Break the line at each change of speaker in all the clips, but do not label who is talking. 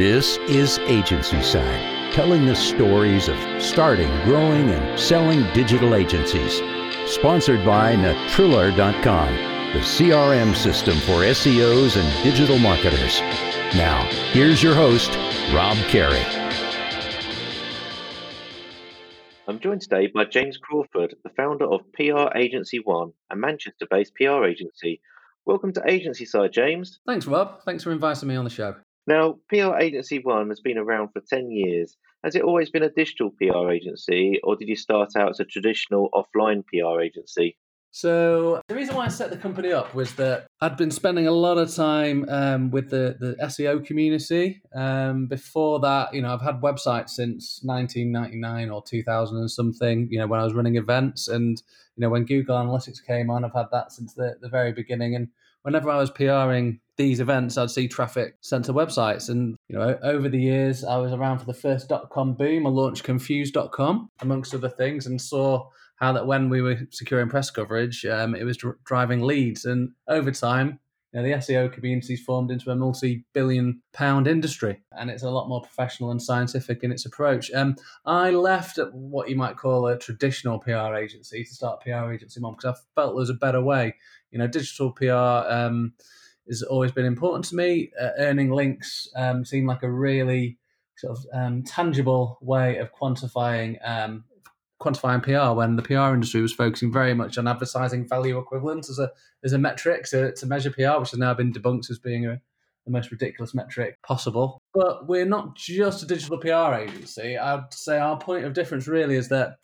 This is Agency Side, telling the stories of starting, growing, and selling digital agencies. Sponsored by Natriller.com, the CRM system for SEOs and digital marketers. Now, here's your host, Rob Carey.
I'm joined today by James Crawford, the founder of PR Agency One, a Manchester based PR agency. Welcome to Agency Side, James.
Thanks, Rob. Thanks for inviting me on the show.
Now, PR Agency One has been around for 10 years. Has it always been a digital PR agency, or did you start out as a traditional offline PR agency?
So the reason why I set the company up was that I'd been spending a lot of time um, with the, the SEO community. Um, before that, you know, I've had websites since 1999 or 2000 and something. You know, when I was running events, and you know, when Google Analytics came on, I've had that since the, the very beginning. And whenever I was PRing these events, I'd see traffic sent to websites. And, you know, over the years, I was around for the first dot-com boom. I launched confused.com, amongst other things, and saw how that when we were securing press coverage, um, it was dr- driving leads. And over time, you know, the SEO community's formed into a multi-billion pound industry, and it's a lot more professional and scientific in its approach. Um, I left at what you might call a traditional PR agency to start a PR agency mom because I felt there was a better way. You know, digital PR um, has always been important to me. Uh, earning links um, seemed like a really sort of um, tangible way of quantifying um, quantifying PR when the PR industry was focusing very much on advertising value equivalent as a as a metric to, to measure PR, which has now been debunked as being a, the most ridiculous metric possible. But we're not just a digital PR agency. I'd say our point of difference really is that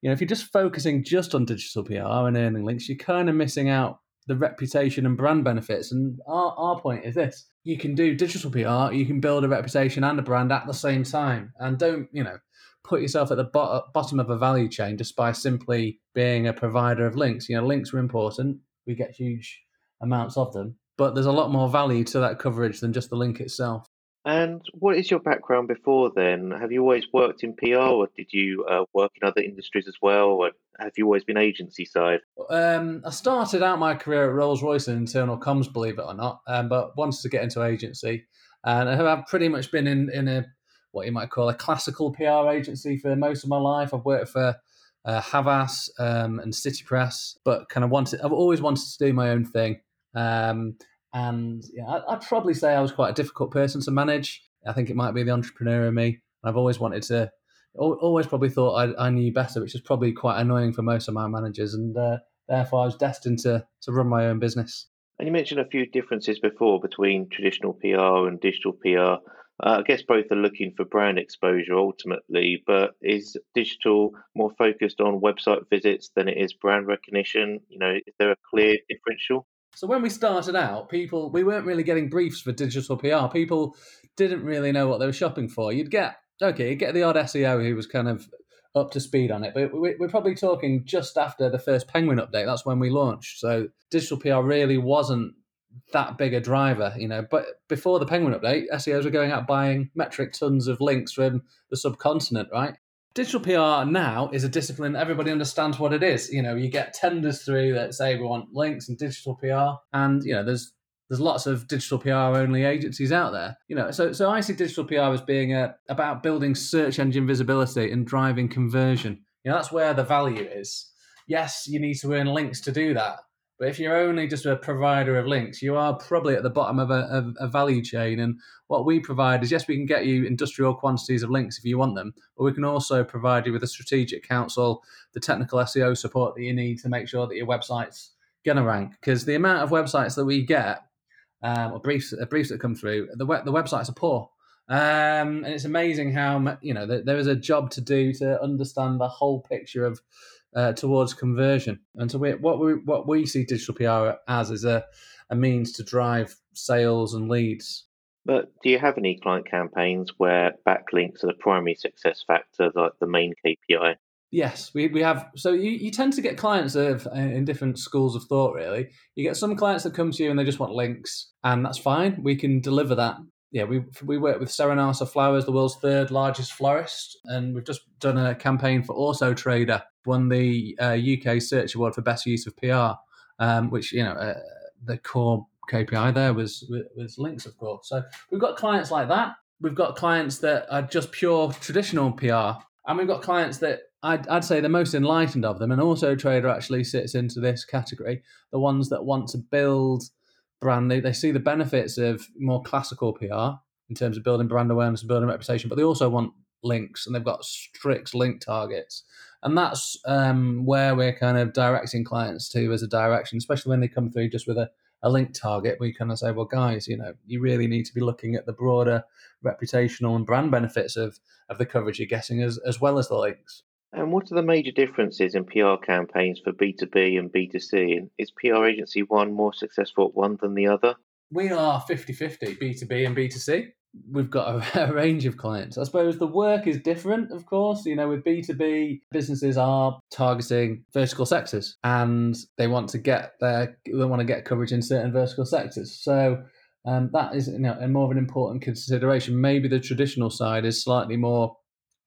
you know if you're just focusing just on digital PR and earning links, you're kind of missing out the reputation and brand benefits. And our, our point is this you can do digital PR, you can build a reputation and a brand at the same time. And don't, you know, put yourself at the bottom of a value chain just by simply being a provider of links. You know, links are important. We get huge amounts of them, but there's a lot more value to that coverage than just the link itself.
And what is your background before then? Have you always worked in PR, or did you uh, work in other industries as well, or have you always been agency side?
Um, I started out my career at Rolls Royce in internal comms, believe it or not, um, but wanted to get into agency, and I've pretty much been in in a what you might call a classical PR agency for most of my life. I've worked for uh, Havas um, and City Press, but kind of wanted. I've always wanted to do my own thing. Um, and yeah, I, would probably say I was quite a difficult person to manage. I think it might be the entrepreneur in me. I've always wanted to, always probably thought I, I knew better, which is probably quite annoying for most of my managers. And uh, therefore, I was destined to to run my own business.
And you mentioned a few differences before between traditional PR and digital PR. Uh, I guess both are looking for brand exposure ultimately, but is digital more focused on website visits than it is brand recognition? You know, is there a clear differential?
So when we started out, people we weren't really getting briefs for digital PR. People didn't really know what they were shopping for. You'd get okay, you'd get the odd SEO who was kind of up to speed on it, but we're probably talking just after the first Penguin update. That's when we launched. So digital PR really wasn't that big a driver, you know. But before the Penguin update, SEOs were going out buying metric tons of links from the subcontinent, right? Digital PR now is a discipline everybody understands what it is. You know, you get tenders through that say we want links and digital PR, and you know, there's there's lots of digital PR only agencies out there. You know, so so I see digital PR as being a, about building search engine visibility and driving conversion. You know, that's where the value is. Yes, you need to earn links to do that, but if you're only just a provider of links, you are probably at the bottom of a, a, value chain. And what we provide is yes, we can get you industrial quantities of links if you want them, but we can also provide you with a strategic counsel, the technical SEO support that you need to make sure that your website's going to rank. Because the amount of websites that we get, um, or briefs, uh, briefs that come through, the, the websites are poor. Um, and it's amazing how you know there is a job to do to understand the whole picture of uh, towards conversion. And so we, what we what we see digital PR as is a, a means to drive sales and leads.
But do you have any client campaigns where backlinks are the primary success factor, like the main KPI?
Yes, we, we have. So you, you tend to get clients of uh, in different schools of thought. Really, you get some clients that come to you and they just want links, and that's fine. We can deliver that yeah, we we work with Serenata Flowers, the world's third largest florist, and we've just done a campaign for Auto Trader, won the uh, UK Search Award for best use of PR, um, which you know uh, the core KPI there was was links, of course. So we've got clients like that. we've got clients that are just pure traditional PR, and we've got clients that I'd, I'd say the most enlightened of them, and Auto Trader actually sits into this category. The ones that want to build brand, they, they see the benefits of more classical PR in terms of building brand awareness and building reputation, but they also want links and they've got strict link targets. And that's um, where we're kind of directing clients to as a direction, especially when they come through just with a, a link target. We kind of say, well, guys, you know, you really need to be looking at the broader reputational and brand benefits of, of the coverage you're getting as, as well as the links.
And what are the major differences in PR campaigns for B2B and B2C? And is PR agency one more successful at one than the other?
We are 50 50 B2B and B2C we've got a, a, range of clients. I suppose the work is different, of course. You know, with B2B, businesses are targeting vertical sectors and they want to get their they want to get coverage in certain vertical sectors. So um, that is you know, more of an important consideration. Maybe the traditional side is slightly more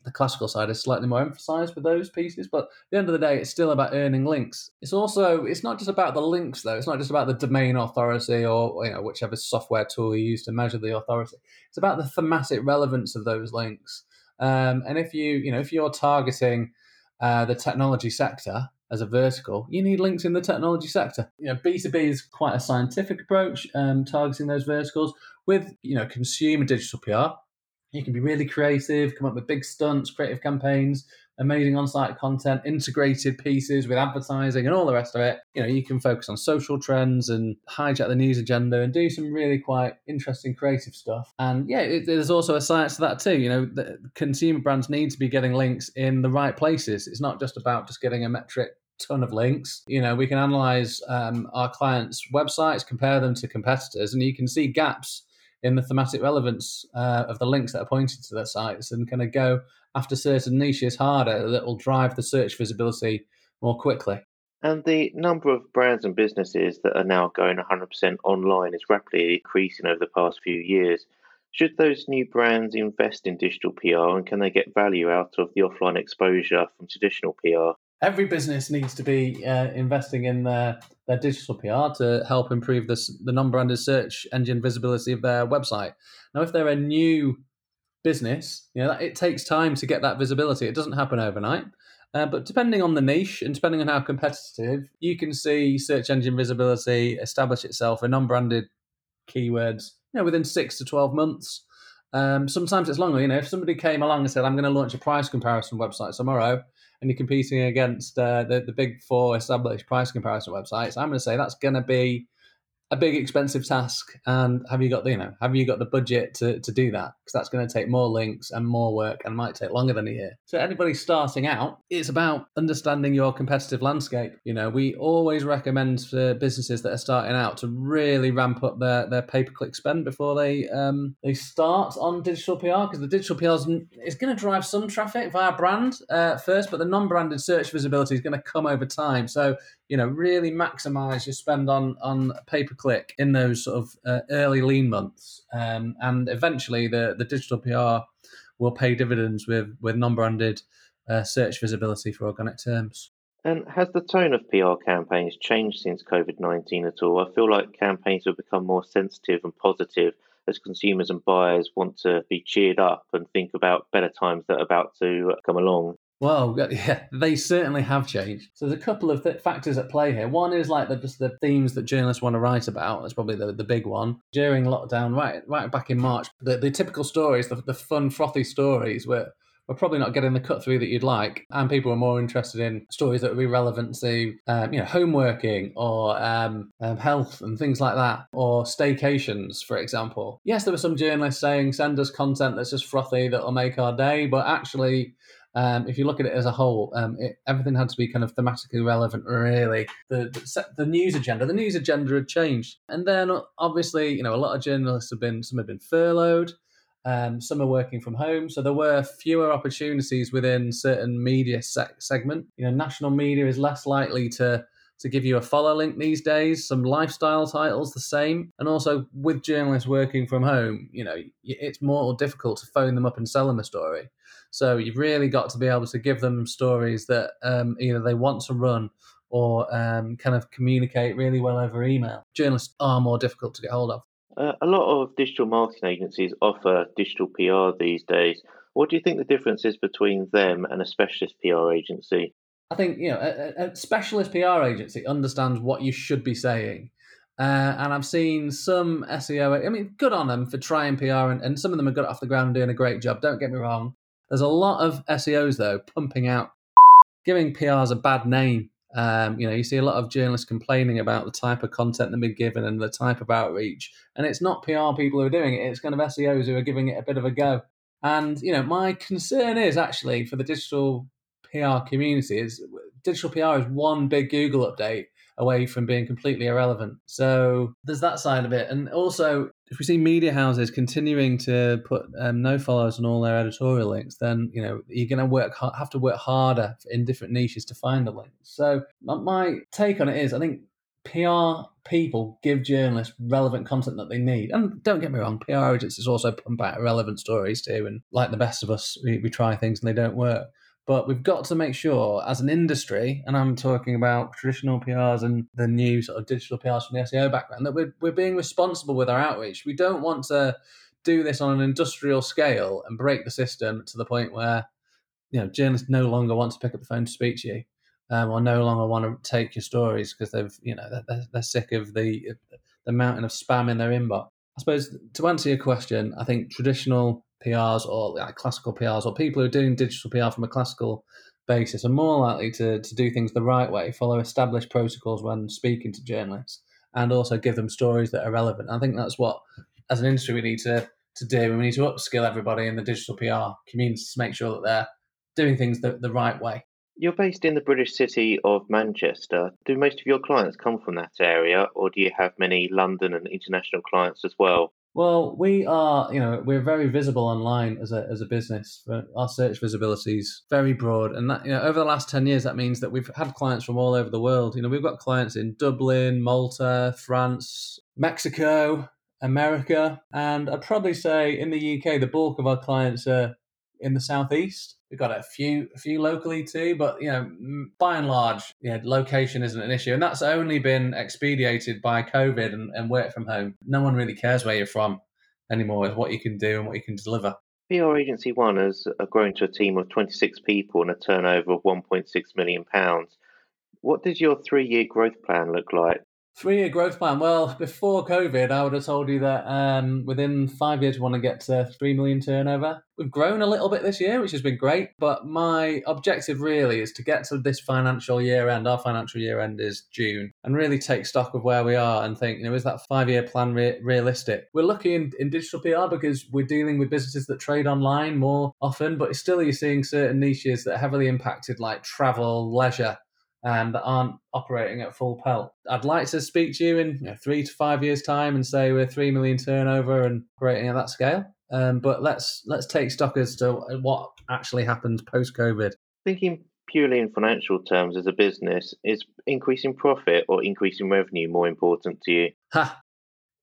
the classical side is slightly more emphasized with those pieces but at the end of the day it's still about earning links it's also it's not just about the links though it's not just about the domain authority or you know whichever software tool you use to measure the authority it's about the thematic relevance of those links um, and if you you know if you're targeting uh, the technology sector as a vertical, you need links in the technology sector. You know, B2B is quite a scientific approach, um, targeting those verticals. With, you know, consumer digital PR, you can be really creative, come up with big stunts, creative campaigns, amazing on-site content, integrated pieces with advertising and all the rest of it. You know, you can focus on social trends and hijack the news agenda and do some really quite interesting creative stuff. And yeah, it, there's also a science to that too. You know, consumer brands need to be getting links in the right places. It's not just about just getting a metric ton of links. You know, we can analyze um, our clients' websites, compare them to competitors, and you can see gaps in the thematic relevance uh, of the links that are pointed to their sites and kind of go after certain niches harder that will drive the search visibility more quickly.
And the number of brands and businesses that are now going 100% online is rapidly increasing over the past few years. Should those new brands invest in digital PR and can they get value out of the offline exposure from traditional PR?
every business needs to be uh, investing in their, their digital PR to help improve this, the non-branded search engine visibility of their website. Now, if they're a new business, you know, it takes time to get that visibility. It doesn't happen overnight. Uh, but depending on the niche and depending on how competitive, you can see search engine visibility establish itself in non-branded keywords, you know, within six to twelve months. Um, sometimes it's longer. You know, if somebody came along and said, "I'm going to launch a price comparison website tomorrow," and you're competing against uh, the, the big four established price comparison websites, I'm going to say that's going to be a big expensive task and have you got the you know have you got the budget to, to do that? Because that's going to take more links and more work and might take longer than a year. So anybody starting out it's about understanding your competitive landscape. You know we always recommend for businesses that are starting out to really ramp up their, their pay-per-click spend before they um, they start on digital pr because the digital pr is going to drive some traffic via brand uh, first but the non-branded search visibility is going to come over time. So you know really maximize your spend on on pay per click in those sort of uh, early lean months um, and eventually the the digital pr will pay dividends with with non-branded uh, search visibility for organic terms
and has the tone of PR campaigns changed since COVID 19 at all? I feel like campaigns have become more sensitive and positive as consumers and buyers want to be cheered up and think about better times that are about to come along.
Well, yeah, they certainly have changed. So there's a couple of th- factors at play here. One is like the, just the themes that journalists want to write about. That's probably the, the big one. During lockdown, right right back in March, the, the typical stories, the, the fun, frothy stories were we're probably not getting the cut through that you'd like, and people are more interested in stories that would be relevant to, um, you know, homeworking or um, um, health and things like that, or staycations, for example. Yes, there were some journalists saying send us content that's just frothy that'll make our day, but actually, um, if you look at it as a whole, um, it, everything had to be kind of thematically relevant, really. The, the, the news agenda, the news agenda had changed, and then obviously, you know, a lot of journalists have been some have been furloughed, um, some are working from home, so there were fewer opportunities within certain media se- segment. You know, national media is less likely to to give you a follow link these days. Some lifestyle titles the same, and also with journalists working from home, you know, it's more difficult to phone them up and sell them a story. So you've really got to be able to give them stories that um, either they want to run or um, kind of communicate really well over email. Journalists are more difficult to get hold of.
Uh, a lot of digital marketing agencies offer digital PR these days. What do you think the difference is between them and a specialist PR agency?
I think you know a, a specialist PR agency understands what you should be saying, uh, and I've seen some SEO. I mean, good on them for trying PR, and, and some of them have got it off the ground and doing a great job. Don't get me wrong. There's a lot of SEOs though pumping out, giving PRs a bad name. Um, you know, you see a lot of journalists complaining about the type of content they've been given and the type of outreach, and it's not PR people who are doing it; it's kind of SEOs who are giving it a bit of a go. And you know, my concern is actually for the digital PR community is digital PR is one big Google update away from being completely irrelevant. So there's that side of it, and also if we see media houses continuing to put um, no follows on all their editorial links, then you know you're going to work have to work harder in different niches to find the links. So my take on it is, I think PR people give journalists relevant content that they need. And don't get me wrong, PR agencies also pump out relevant stories too. And like the best of us, we, we try things and they don't work. But we've got to make sure, as an industry, and I'm talking about traditional PRs and the new sort of digital PRs from the SEO background, that we're, we're being responsible with our outreach. We don't want to do this on an industrial scale and break the system to the point where you know journalists no longer want to pick up the phone to speak to you um, or no longer want to take your stories because they've you know they're, they're sick of the the mountain of spam in their inbox. I suppose to answer your question, I think traditional PRs or like classical PRs or people who are doing digital PR from a classical basis are more likely to, to do things the right way, follow established protocols when speaking to journalists, and also give them stories that are relevant. I think that's what, as an industry, we need to, to do. And we need to upskill everybody in the digital PR community to make sure that they're doing things the, the right way.
You're based in the British city of Manchester. Do most of your clients come from that area, or do you have many London and international clients as well?
Well, we are, you know, we're very visible online as a as a business. Our search visibility is very broad, and that, you know, over the last ten years, that means that we've had clients from all over the world. You know, we've got clients in Dublin, Malta, France, Mexico, America, and I'd probably say in the UK, the bulk of our clients are in the southeast. We've got a few, a few locally too, but you know, by and large, yeah, location isn't an issue, and that's only been expedited by COVID and, and work from home. No one really cares where you're from anymore what you can do and what you can deliver.
PR Agency One has uh, grown to a team of 26 people and a turnover of 1.6 million pounds. What does your three-year growth plan look like?
Three year growth plan. Well, before COVID, I would have told you that um, within five years, we want to get to three million turnover. We've grown a little bit this year, which has been great. But my objective really is to get to this financial year end. Our financial year end is June, and really take stock of where we are and think, you know, is that five year plan re- realistic? We're looking in, in digital PR because we're dealing with businesses that trade online more often, but still you're seeing certain niches that are heavily impacted, like travel, leisure um, that aren't operating at full pelt. I'd like to speak to you in you know, three to five years' time and say we're three million turnover and operating at that scale. Um, but let's let's take stock as to what actually happened post COVID.
Thinking purely in financial terms as a business, is increasing profit or increasing revenue more important to you?
Ha!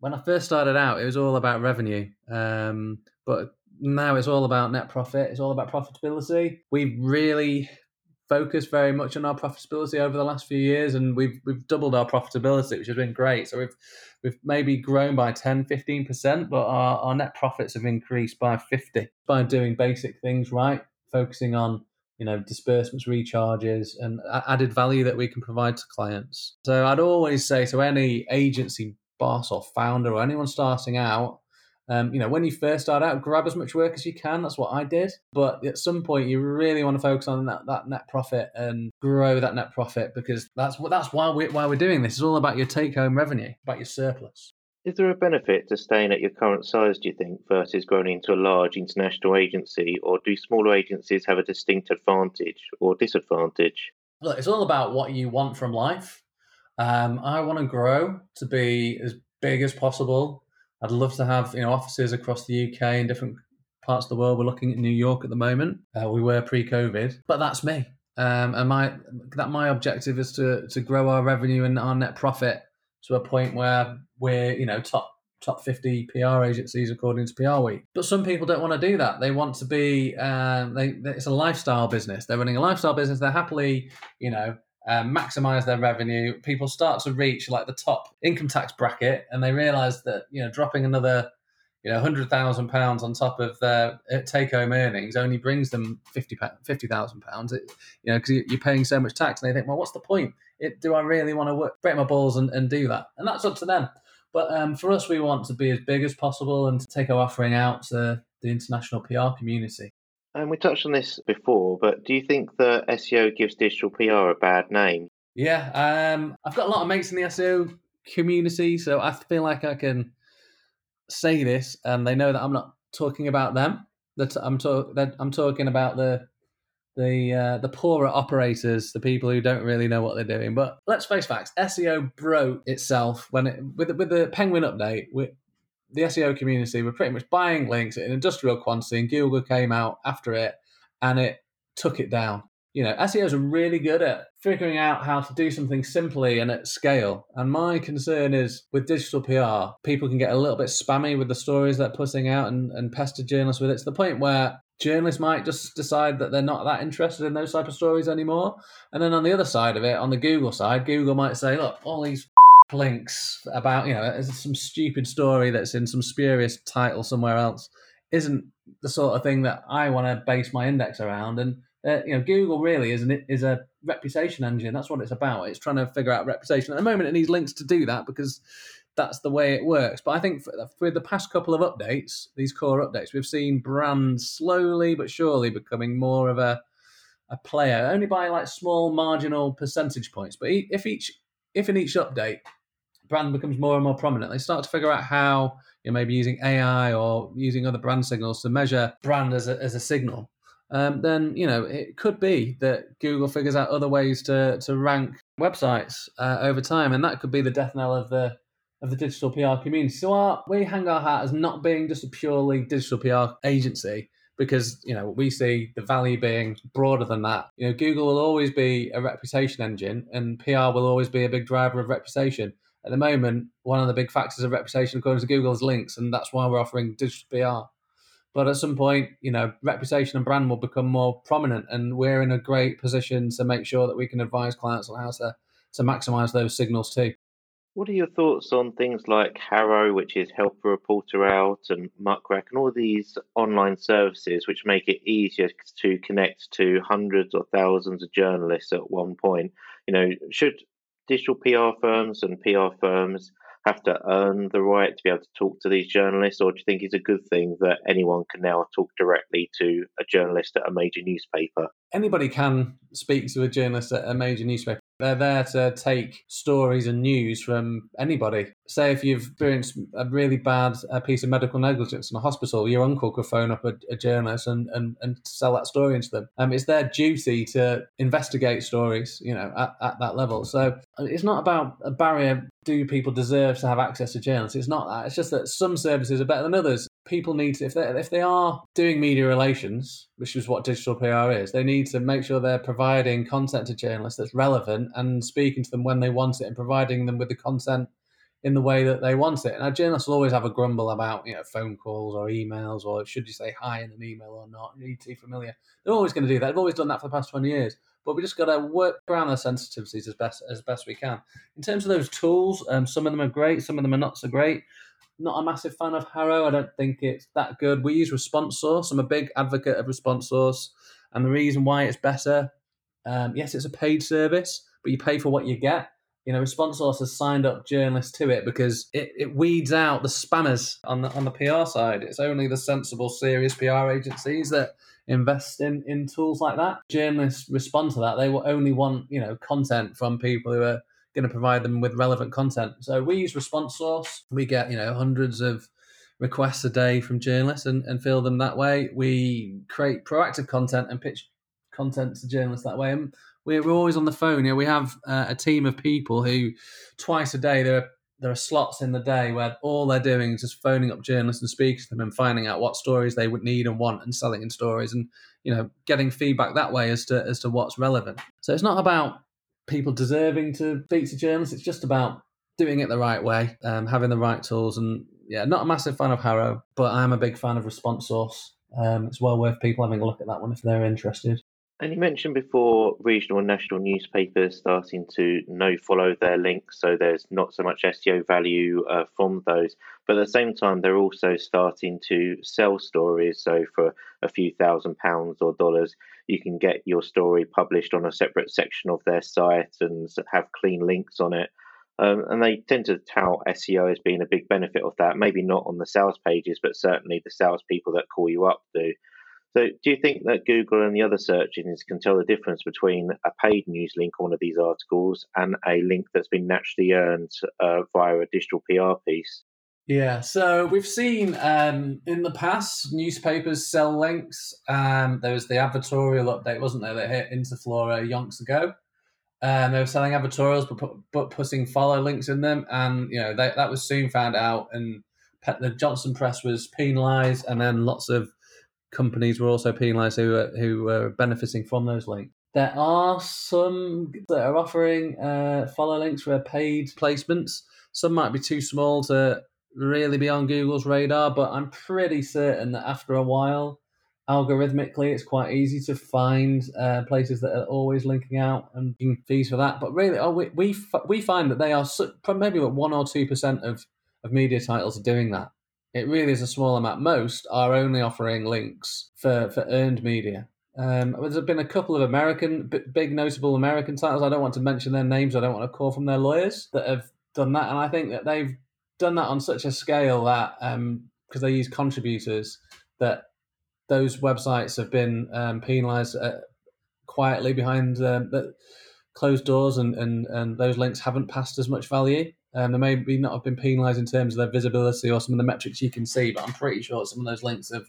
When I first started out, it was all about revenue, um, but now it's all about net profit. It's all about profitability. We've really focused very much on our profitability over the last few years and we've we've doubled our profitability which has been great. So we've we've maybe grown by 10 15% but our, our net profits have increased by 50 by doing basic things right? Focusing on you know disbursements recharges and added value that we can provide to clients. So i'd always say to any agency boss or founder or anyone starting out um, you know, when you first start out, grab as much work as you can. That's what I did. But at some point, you really want to focus on that, that net profit and grow that net profit because that's what that's why we why we're doing this. It's all about your take home revenue, about your surplus.
Is there a benefit to staying at your current size, do you think, versus growing into a large international agency, or do smaller agencies have a distinct advantage or disadvantage?
Look, it's all about what you want from life. Um, I want to grow to be as big as possible I'd love to have you know offices across the UK in different parts of the world. We're looking at New York at the moment. Uh, we were pre-COVID, but that's me. Um, and my that my objective is to to grow our revenue and our net profit to a point where we're you know top top 50 PR agencies according to PR Week. But some people don't want to do that. They want to be, um, they, it's a lifestyle business. They're running a lifestyle business. They're happily, you know, um, maximize their revenue. People start to reach like the top income tax bracket, and they realize that you know dropping another you know hundred thousand pounds on top of their uh, take home earnings only brings them fifty fifty thousand pounds. You know because you're paying so much tax, and they think, well, what's the point? It, do I really want to work, break my balls and, and do that? And that's up to them. But um, for us, we want to be as big as possible and to take our offering out to the international PR community.
And we touched on this before, but do you think that SEO gives digital PR a bad name?
Yeah, um, I've got a lot of mates in the SEO community, so I feel like I can say this, and they know that I'm not talking about them. That I'm, talk- that I'm talking about the the uh, the poorer operators, the people who don't really know what they're doing. But let's face facts: SEO broke itself when it with with the Penguin update. The SEO community were pretty much buying links in industrial quantity, and Google came out after it and it took it down. You know, SEOs are really good at figuring out how to do something simply and at scale. And my concern is with digital PR, people can get a little bit spammy with the stories they're putting out and, and pester journalists with it to the point where journalists might just decide that they're not that interested in those type of stories anymore. And then on the other side of it, on the Google side, Google might say, look, all these links about you know some stupid story that's in some spurious title somewhere else isn't the sort of thing that I want to base my index around. And uh, you know, Google really is an, is a reputation engine. That's what it's about. It's trying to figure out reputation. At the moment, it needs links to do that because that's the way it works. But I think for, for the past couple of updates, these core updates, we've seen brands slowly but surely becoming more of a a player, only by like small marginal percentage points. But if each if in each update brand becomes more and more prominent, they start to figure out how you know, maybe using AI or using other brand signals to measure brand as a, as a signal. Um, then you know it could be that Google figures out other ways to to rank websites uh, over time, and that could be the death knell of the of the digital PR community. So our, we hang our hat as not being just a purely digital PR agency because you know we see the value being broader than that. You know, Google will always be a reputation engine, and PR will always be a big driver of reputation at the moment, one of the big factors of reputation, according to Google, is links, and that's why we're offering digital PR. But at some point, you know, reputation and brand will become more prominent, and we're in a great position to make sure that we can advise clients on how to to maximize those signals too.
What are your thoughts on things like HARO, which is Help a Reporter Out, and Muck Rack, and all these online services which make it easier to connect to hundreds or thousands of journalists at one point? You know, should digital PR firms and PR firms have to earn the right to be able to talk to these journalists, or do you think it's a good thing that anyone can now talk directly to a journalist at a major newspaper?
Anybody can speak to a journalist at a major newspaper. They're there to take stories and news from anybody. Say if you've experienced a really bad uh, piece of medical negligence in a hospital, your uncle could phone up a, a journalist and, and, and sell that story into them. Um, it's their duty to investigate stories, you know, at, at that level. So uh, it's not about a barrier. Do people deserve to have access to journalists? It's not that. It's just that some services are better than others people need to if they if they are doing media relations, which is what digital PR is, they need to make sure they're providing content to journalists that's relevant and speaking to them when they want it and providing them with the content in the way that they want it. And our journalists will always have a grumble about you know phone calls or emails or should you say hi in an email or not? You need to be familiar. They're always going to do that. They've always done that for the past twenty years. But we just got to work around their sensitivities as best as best we can. In terms of those tools, um, some of them are great, some of them are not so great not a massive fan of HARO. I don't think it's that good. We use Response Source. I'm a big advocate of Response Source. And the reason why it's better, um, yes, it's a paid service, but you pay for what you get. You know, Response Source has signed up journalists to it because it, it weeds out the spammers on the on the PR side. It's only the sensible, serious PR agencies that invest in, in tools like that. Journalists respond to that. They will only want, you know, content from people who are going to provide them with relevant content. So we use Response Source. We get you know hundreds of requests a day from journalists and, and fill them that way. We create proactive content and pitch content to journalists that way. And we're, always on the phone. You know, we have uh, a team of people who twice a day there are there are slots in the day where all they're doing is just phoning up journalists and speaking to them and finding out what stories they would need and want and selling in stories and you know getting feedback that way as to as to what's relevant. So it's not about people deserving to speak to journalists. It's just about doing it the right way, um, having the right tools. And yeah, not a massive fan of HARO, but I'm a big fan of Response Source. Um, it's well worth people having a look at that one if they're interested.
And you mentioned before regional and national newspapers starting to no follow their links, so there's not so much SEO value uh, from those. But at the same time, they're also starting to sell stories. So for a few thousand pounds or dollars, you can get your story published on a separate section of their site and have clean links on it. Um, and they tend to tout SEO as being a big benefit of that. Maybe not on the sales pages, but certainly the sales people that call you up do. So, do you think that Google and the other search engines can tell the difference between a paid news link on one of these articles and a link that's been naturally earned uh, via a digital PR piece?
Yeah, so we've seen um, in the past newspapers sell links. Um, there was the advertorial update, wasn't there, that hit Interflora yonks ago. And they were selling advertorials, but, but putting follow links in them, and you know they, that was soon found out, and the Johnston Press was penalised, and then lots of companies were also penalised who were, who were benefiting from those links. There are some that are offering uh, follow links for paid placements. Some might be too small to really be on Google's radar, but I'm pretty certain that after a while, algorithmically, it's quite easy to find uh, places that are always linking out and fees for that. But really, oh, we, we, we find that they are maybe one or two percent of, of media titles are doing that. It really is a small amount. Most are only offering links for, for earned media. Um, there's been a couple of American, big notable American titles. I don't want to mention their names. I don't want to call from their lawyers that have done that, and I think that they've done that on such a scale that because um, they use contributors that those websites have been um, penalised uh, quietly behind uh, closed doors, and, and and those links haven't passed as much value. Um, they may be not have been penalised in terms of their visibility or some of the metrics you can see, but I'm pretty sure some of those links have,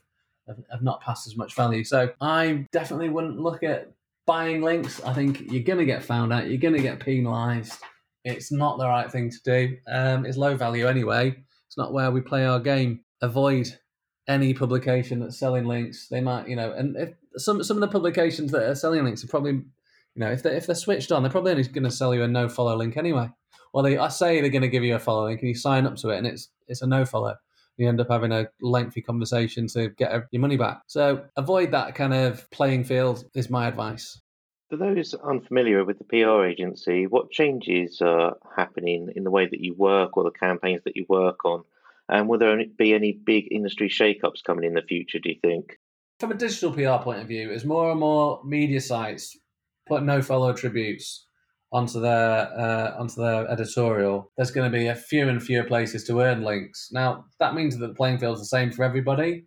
have, have not passed as much value. So I definitely wouldn't look at buying links. I think you're going to get found out. You're going to get penalised. It's not the right thing to do. Um, it's low value anyway. It's not where we play our game. Avoid any publication that's selling links. They might, you know, and if some some of the publications that are selling links are probably, you know, if they if they're switched on, they're probably only going to sell you a no follow link anyway well, they I say they're going to give you a follow link, and you sign up to it, and it's it's a no follow. You end up having a lengthy conversation to get your money back. So avoid that kind of playing field is my advice.
For those unfamiliar with the PR agency, what changes are happening in the way that you work or the campaigns that you work on? And will there be any big industry shake-ups coming in the future, do you think?
From a digital PR point of view, as more and more media sites put no follow attributes onto their uh, onto their editorial, there's going to be a few and fewer places to earn links. Now that means that the playing field's the same for everybody,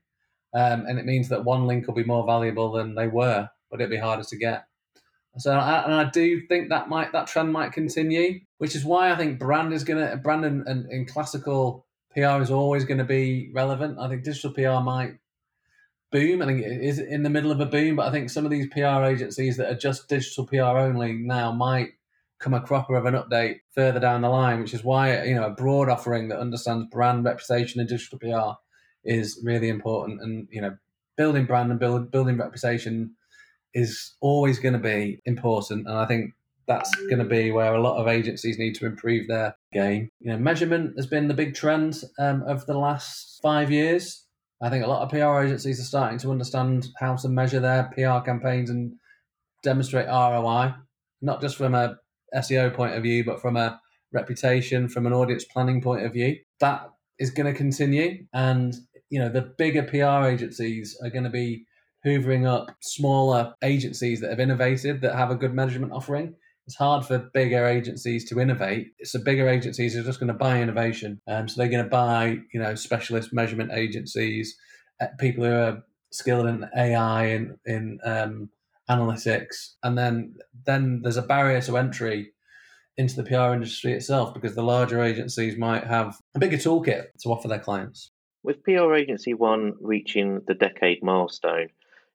um, and it means that one link will be more valuable than they were, but it'll be harder to get. So, I, and I do think that might that trend might continue, which is why I think brand is to brand and, and, and classical PR is always going to be relevant. I think digital PR might boom. I think it is in the middle of a boom, but I think some of these PR agencies that are just digital PR only now might come a cropper of an update further down the line, which is why you know a broad offering that understands brand reputation and digital PR is really important. And you know, building brand and build, building reputation is always going to be important. And I think that's going to be where a lot of agencies need to improve their game. You know, measurement has been the big trend um, of the last five years. I think a lot of PR agencies are starting to understand how to measure their PR campaigns and demonstrate ROI, not just from a SEO point of view, but from a reputation, from an audience planning point of view. That is going to continue. And, you know, the bigger PR agencies are going to be hoovering up smaller agencies that have innovated, that have a good measurement offering. It's hard for bigger agencies to innovate. So bigger agencies are just going to buy innovation. Um, so they're going to buy, you know, specialist measurement agencies, uh, people who are skilled in AI and in um, analytics, and then then there's a barrier to entry into the PR industry itself because the larger agencies might have a bigger toolkit to offer their clients.
With PR Agency One reaching the decade milestone,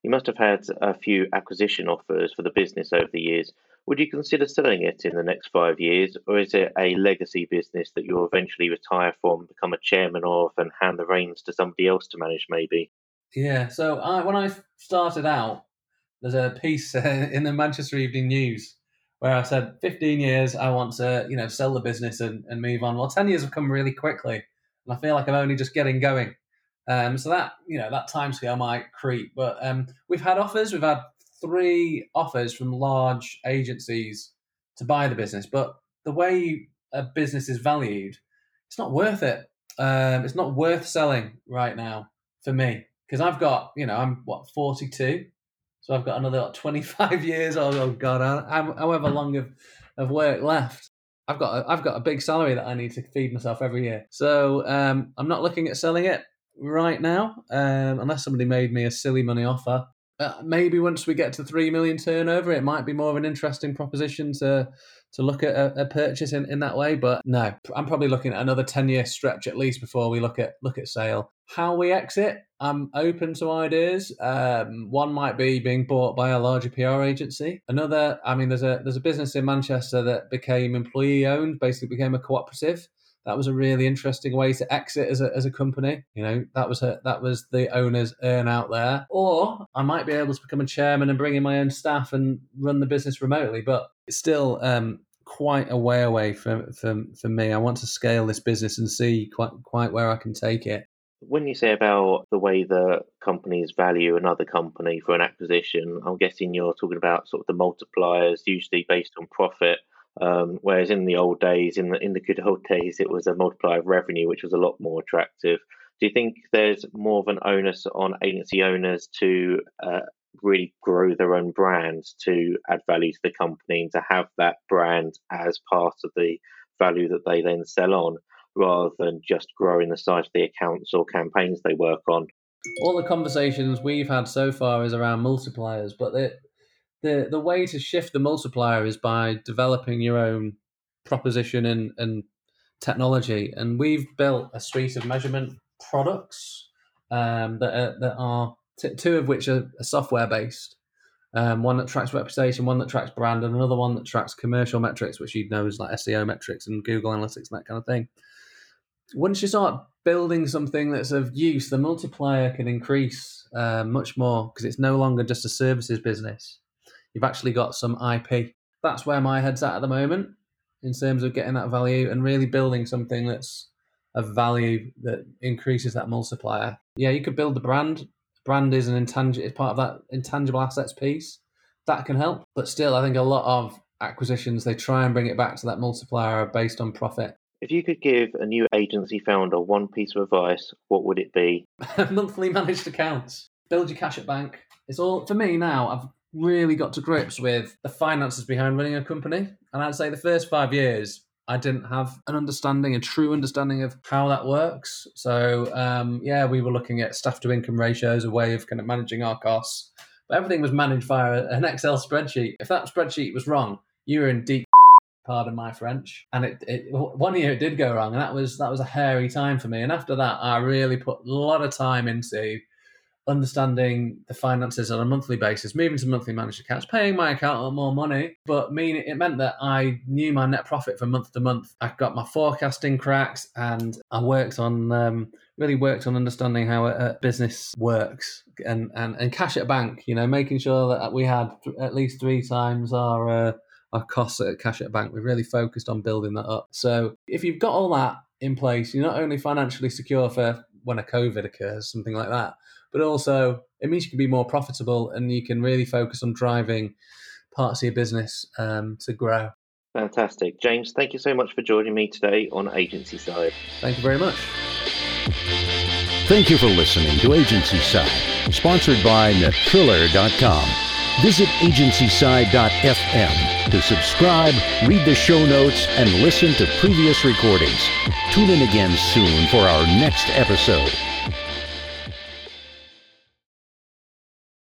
you must have had a few acquisition offers for the business over the years. Would you consider selling it in the next five years, or is it a legacy business that you'll eventually retire from, become a chairman of, and hand the reins to somebody else to manage, maybe?
Yeah. So I, when I started out, there's a piece in the Manchester Evening News where I said 15 years I want to you know sell the business and, and move on. Well, 10 years have come really quickly, and I feel like I'm only just getting going. Um, so that you know that timescale might creep, but um, we've had offers. We've had three offers from large agencies to buy the business, but the way a business is valued, it's not worth it. Um, it's not worth selling right now for me because I've got, you know, I'm what 42, so I've got another what, 25 years. Or, oh God, however long of of work left. I've got a, I've got a big salary that I need to feed myself every year. So um, I'm not looking at selling it right now, um, unless somebody made me a silly money offer. Uh, maybe once we get to three million turnover, it might be more of an interesting proposition to to look at a, a, purchase in, in that way. But no, I'm probably looking at another ten year stretch at least before we look at look at sale. How we exit, I'm open to ideas. Um, one might be being bought by a larger PR agency. Another, I mean, there's a there's a business in Manchester that became employee owned, basically became a cooperative that was a really interesting way to exit as a, as a company. You know, that was a, that was the owner's earn out there. Or I might be able to become a chairman and bring in my own staff and run the business remotely. But it's still um, quite a way away from, from for me. I want to scale this business and see quite quite where I can take it.
When you say about the way that companies value another company for an acquisition, I'm guessing you're talking about sort of the multipliers, usually based on profit. Um, whereas in the old days, in the in the good old days, it was a multiplier of revenue, which was a lot more attractive. Do you think there's more of an onus on agency owners to uh, really grow their own brands to add value to the company and to have that brand as part of the value that they then sell on, rather than just growing the size of the accounts or campaigns they work on?
All the conversations we've had so far is around multipliers, but the the way to shift the multiplier is by developing your own proposition and, and technology. And we've built a suite of measurement products um, that are, that are t- two of which are, are software based. Um, one that tracks reputation, one that tracks brand, and another one that tracks commercial metrics, which you know is like SEO metrics and Google Analytics and that kind of thing. Once you start building something that's of use, the multiplier can increase uh, much more because it's no longer just a services business you've actually got some IP. That's where my head's at at the moment in terms of getting that value and really building something that's of value that increases that multiplier. Yeah, you could build the brand. Brand is an intangible, it's part of that intangible assets piece. That can help, but still, I think a lot of acquisitions they try and bring it back to that multiplier based on profit.
If you could give a new agency founder one piece of advice, what would it be?
Monthly managed accounts. Build your cash at bank. It's all for me now. I've really got to grips with the finances behind running a company. And I'd say the first five years, I didn't have an understanding, a true understanding of how that works. So, um, yeah, we were looking at staff to income ratios, a way of kind of managing our costs. But everything was managed via an Excel spreadsheet. If that spreadsheet was wrong, you were in deep pardon my French. And it, it, one year it did go wrong, and that was that was a hairy time for me. And after that, I really put a lot of time into understanding the finances on a monthly basis, moving to monthly managed accounts, paying my accountant more money, but mean it meant that I knew my net profit from month to month. I got my forecasting cracks, and I worked on um, really worked on understanding how a, business works and, and and cash at bank. You know, making sure that we had at least three times our uh, our costs at cash at bank. We really focused on building that up. So if you've got all that in place, you're not only financially secure for when a COVID occurs, something like that, but also it means you can be more profitable and you can really focus on driving parts of your business um, to grow.
Fantastic. James, thank you so much for joining me today on Agency Side.
Thank you very much.
Thank you for listening to Agency Side, sponsored by Natriller.com. Visit agencyside.fm to subscribe, read the show notes, and listen to previous recordings. Tune in again soon for our next episode.